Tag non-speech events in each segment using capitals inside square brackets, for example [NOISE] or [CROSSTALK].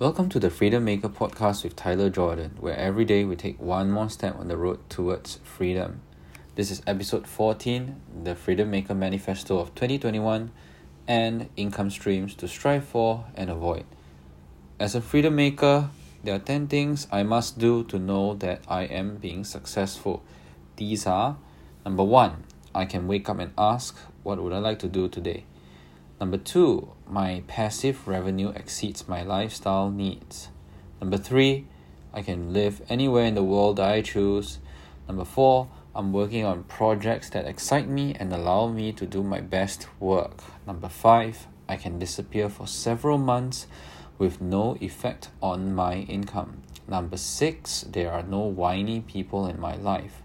Welcome to the Freedom Maker podcast with Tyler Jordan, where every day we take one more step on the road towards freedom. This is episode 14, the Freedom Maker Manifesto of 2021, and income streams to strive for and avoid. As a freedom maker, there are 10 things I must do to know that I am being successful. These are number one, I can wake up and ask, What would I like to do today? Number two, my passive revenue exceeds my lifestyle needs. Number three, I can live anywhere in the world that I choose. Number four, I'm working on projects that excite me and allow me to do my best work. Number five, I can disappear for several months with no effect on my income. Number six, there are no whiny people in my life.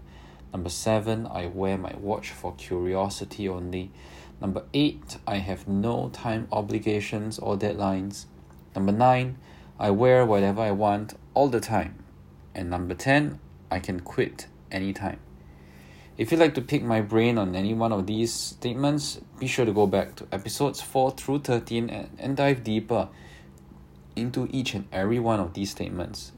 Number seven, I wear my watch for curiosity only. Number eight, I have no time obligations or deadlines. Number nine, I wear whatever I want all the time. And number 10, I can quit anytime. If you'd like to pick my brain on any one of these statements, be sure to go back to episodes 4 through 13 and, and dive deeper into each and every one of these statements.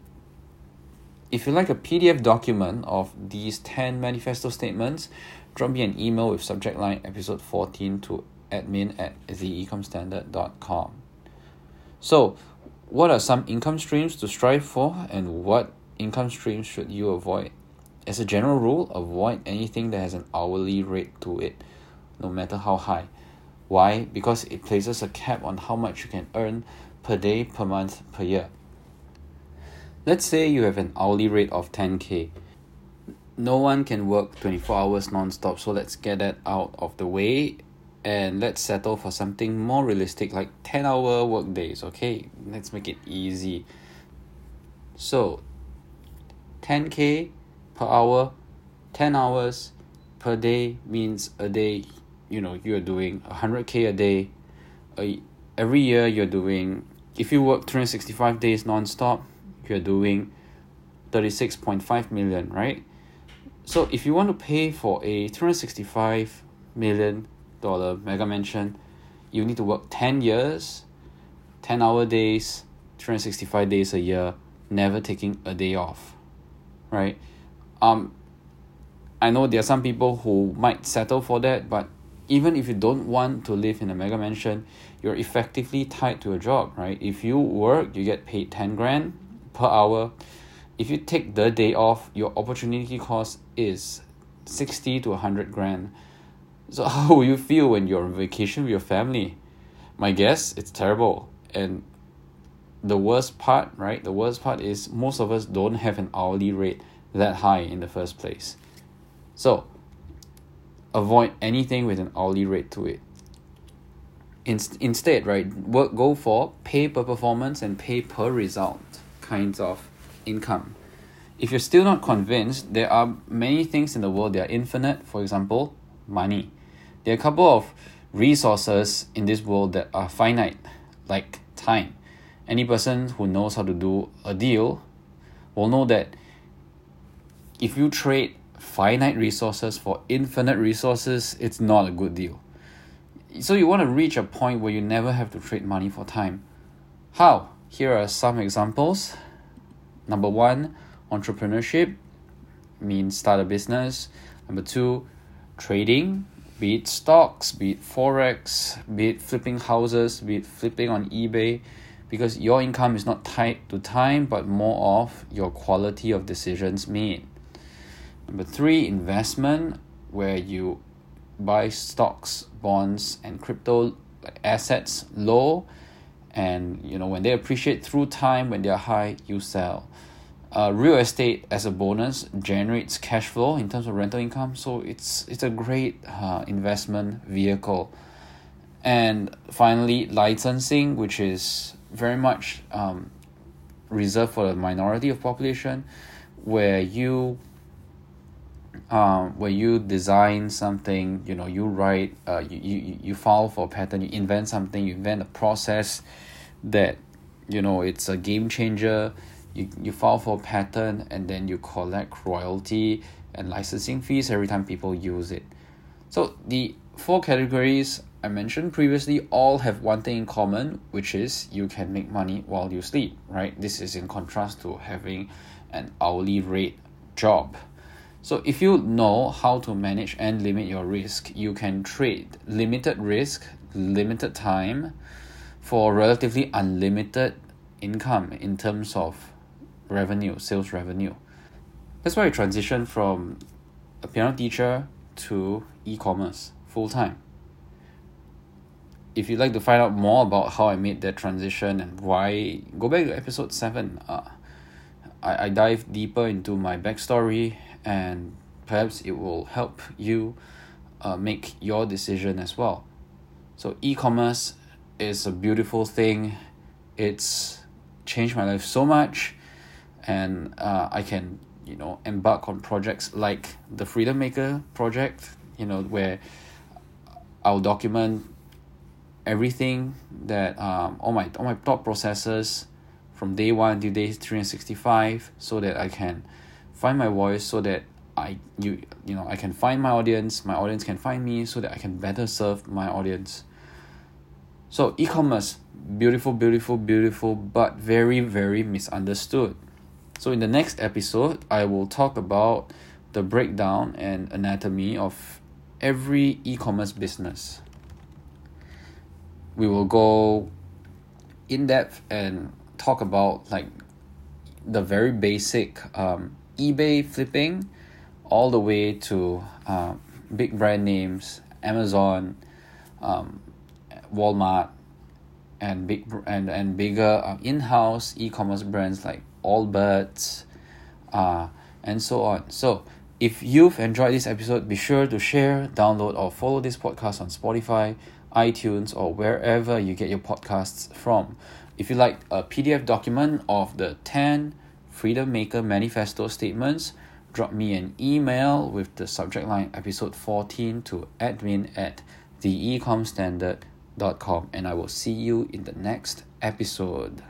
If you like a PDF document of these 10 manifesto statements, drop me an email with subject line episode 14 to admin at theecomstandard.com. So, what are some income streams to strive for and what income streams should you avoid? As a general rule, avoid anything that has an hourly rate to it, no matter how high. Why? Because it places a cap on how much you can earn per day, per month, per year. Let's say you have an hourly rate of 10k no one can work 24 hours non-stop so let's get that out of the way and let's settle for something more realistic like 10 hour work days okay? Let's make it easy. So 10k per hour 10 hours per day means a day you know you're doing 100k a day. Every year you're doing if you work 365 days non-stop you're doing 36.5 million right? So if you want to pay for a 365 million dollar mega mansion you need to work 10 years 10 hour days 365 days a year never taking a day off right? Um I know there are some people who might settle for that but even if you don't want to live in a mega mansion you're effectively tied to a job right? If you work you get paid 10 grand per hour if you take the day off, your opportunity cost is 60 to 100 grand. So, [LAUGHS] how will you feel when you're on vacation with your family? My guess, it's terrible. And the worst part, right? The worst part is most of us don't have an hourly rate that high in the first place. So, avoid anything with an hourly rate to it. In, instead, right, work go for pay per performance and pay per result kinds of income. If you're still not convinced, there are many things in the world that are infinite. For example, money. There are a couple of resources in this world that are finite, like time. Any person who knows how to do a deal will know that if you trade finite resources for infinite resources, it's not a good deal. So you want to reach a point where you never have to trade money for time. How? Here are some examples. Number one, entrepreneurship means start a business. Number two, trading, be it stocks, be it forex, be it flipping houses, be it flipping on eBay, because your income is not tied to time but more of your quality of decisions made. Number three, investment, where you buy stocks, bonds, and crypto assets low and you know when they appreciate through time when they're high you sell. Uh, real estate as a bonus generates cash flow in terms of rental income. So it's it's a great uh, investment vehicle. And finally licensing which is very much um, reserved for the minority of population where you um, where you design something you know you write uh, you, you, you file for a patent you invent something you invent a process that you know it's a game changer you, you file for a patent and then you collect royalty and licensing fees every time people use it so the four categories I mentioned previously, all have one thing in common, which is you can make money while you sleep, right? This is in contrast to having an hourly rate job. So, if you know how to manage and limit your risk, you can trade limited risk, limited time for relatively unlimited income in terms of revenue, sales revenue. That's why I transitioned from a piano teacher to e commerce full time if you'd like to find out more about how I made that transition and why, go back to episode 7. Uh, I, I dive deeper into my backstory and perhaps it will help you uh, make your decision as well. So, e commerce is a beautiful thing, it's changed my life so much, and uh, I can you know embark on projects like the Freedom Maker project, you know, where I'll document everything that um all my all my thought processes from day one to day three hundred sixty five so that I can find my voice so that I you you know I can find my audience my audience can find me so that I can better serve my audience. So e-commerce beautiful beautiful beautiful but very very misunderstood. So in the next episode I will talk about the breakdown and anatomy of every e-commerce business. We will go in depth and talk about like the very basic um, eBay flipping all the way to uh, big brand names Amazon um, Walmart and big and and bigger uh, in-house e-commerce brands like Allbirds uh, and so on so if you've enjoyed this episode be sure to share download or follow this podcast on Spotify iTunes, or wherever you get your podcasts from. If you like a PDF document of the 10 Freedom Maker Manifesto statements, drop me an email with the subject line episode 14 to admin at theecomstandard.com and I will see you in the next episode.